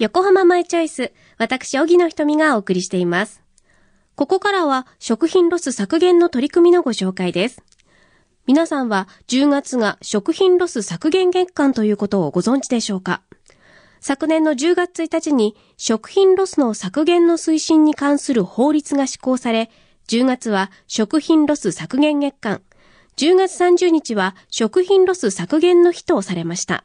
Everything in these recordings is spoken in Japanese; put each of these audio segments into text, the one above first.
横浜マイチョイス、私、小木の瞳がお送りしています。ここからは食品ロス削減の取り組みのご紹介です。皆さんは10月が食品ロス削減月間ということをご存知でしょうか？昨年の10月1日に食品ロスの削減の推進に関する法律が施行され、10月は食品ロス削減月間、10月30日は食品ロス削減の日とされました。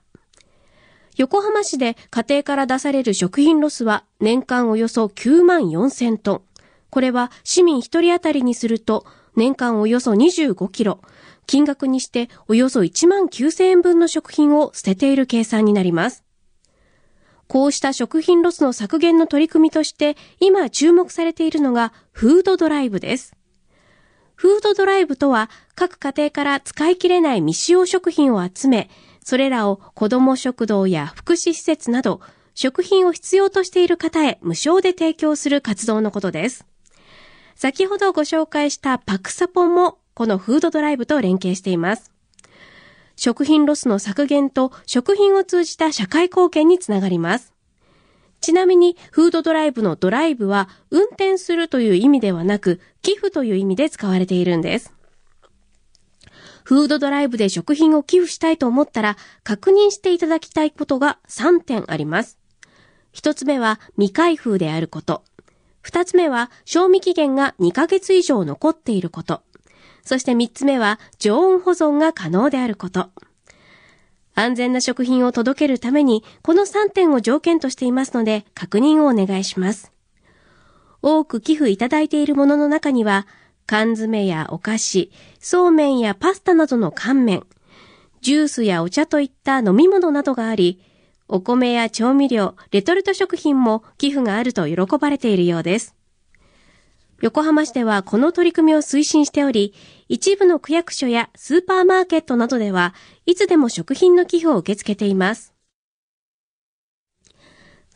横浜市で家庭から出される食品ロスは年間およそ9万4千トン。これは市民1人当たりにすると年間およそ25キロ、金額にしておよそ1万9千円分の食品を捨てている計算になります。こうした食品ロスの削減の取り組みとして今注目されているのがフードドライブです。フードドライブとは各家庭から使い切れない未使用食品を集め、それらを子ども食堂や福祉施設など食品を必要としている方へ無償で提供する活動のことです。先ほどご紹介したパクサポンもこのフードドライブと連携しています。食品ロスの削減と食品を通じた社会貢献につながります。ちなみに、フードドライブのドライブは、運転するという意味ではなく、寄付という意味で使われているんです。フードドライブで食品を寄付したいと思ったら、確認していただきたいことが3点あります。1つ目は、未開封であること。2つ目は、賞味期限が2ヶ月以上残っていること。そして3つ目は、常温保存が可能であること。安全な食品を届けるために、この3点を条件としていますので、確認をお願いします。多く寄付いただいているものの中には、缶詰やお菓子、そうめんやパスタなどの乾麺、ジュースやお茶といった飲み物などがあり、お米や調味料、レトルト食品も寄付があると喜ばれているようです。横浜市ではこの取り組みを推進しており、一部の区役所やスーパーマーケットなどでは、いつでも食品の寄付を受け付けています。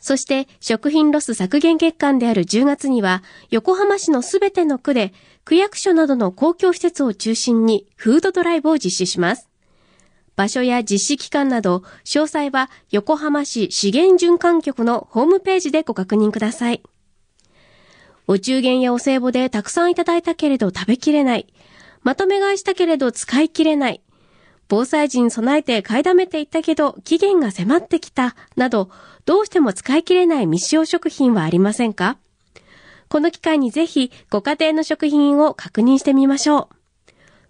そして、食品ロス削減月間である10月には、横浜市のすべての区で、区役所などの公共施設を中心にフードドライブを実施します。場所や実施期間など、詳細は横浜市資源循環局のホームページでご確認ください。お中元やお歳暮でたくさんいただいたけれど食べきれない。まとめ買いしたけれど使い切れない。防災時に備えて買いだめていったけど期限が迫ってきた。など、どうしても使い切れない未使用食品はありませんか？この機会にぜひご家庭の食品を確認してみましょう。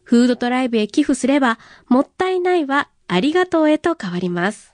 フードドライブへ寄付すれば、もったいないはありがとうへと変わります。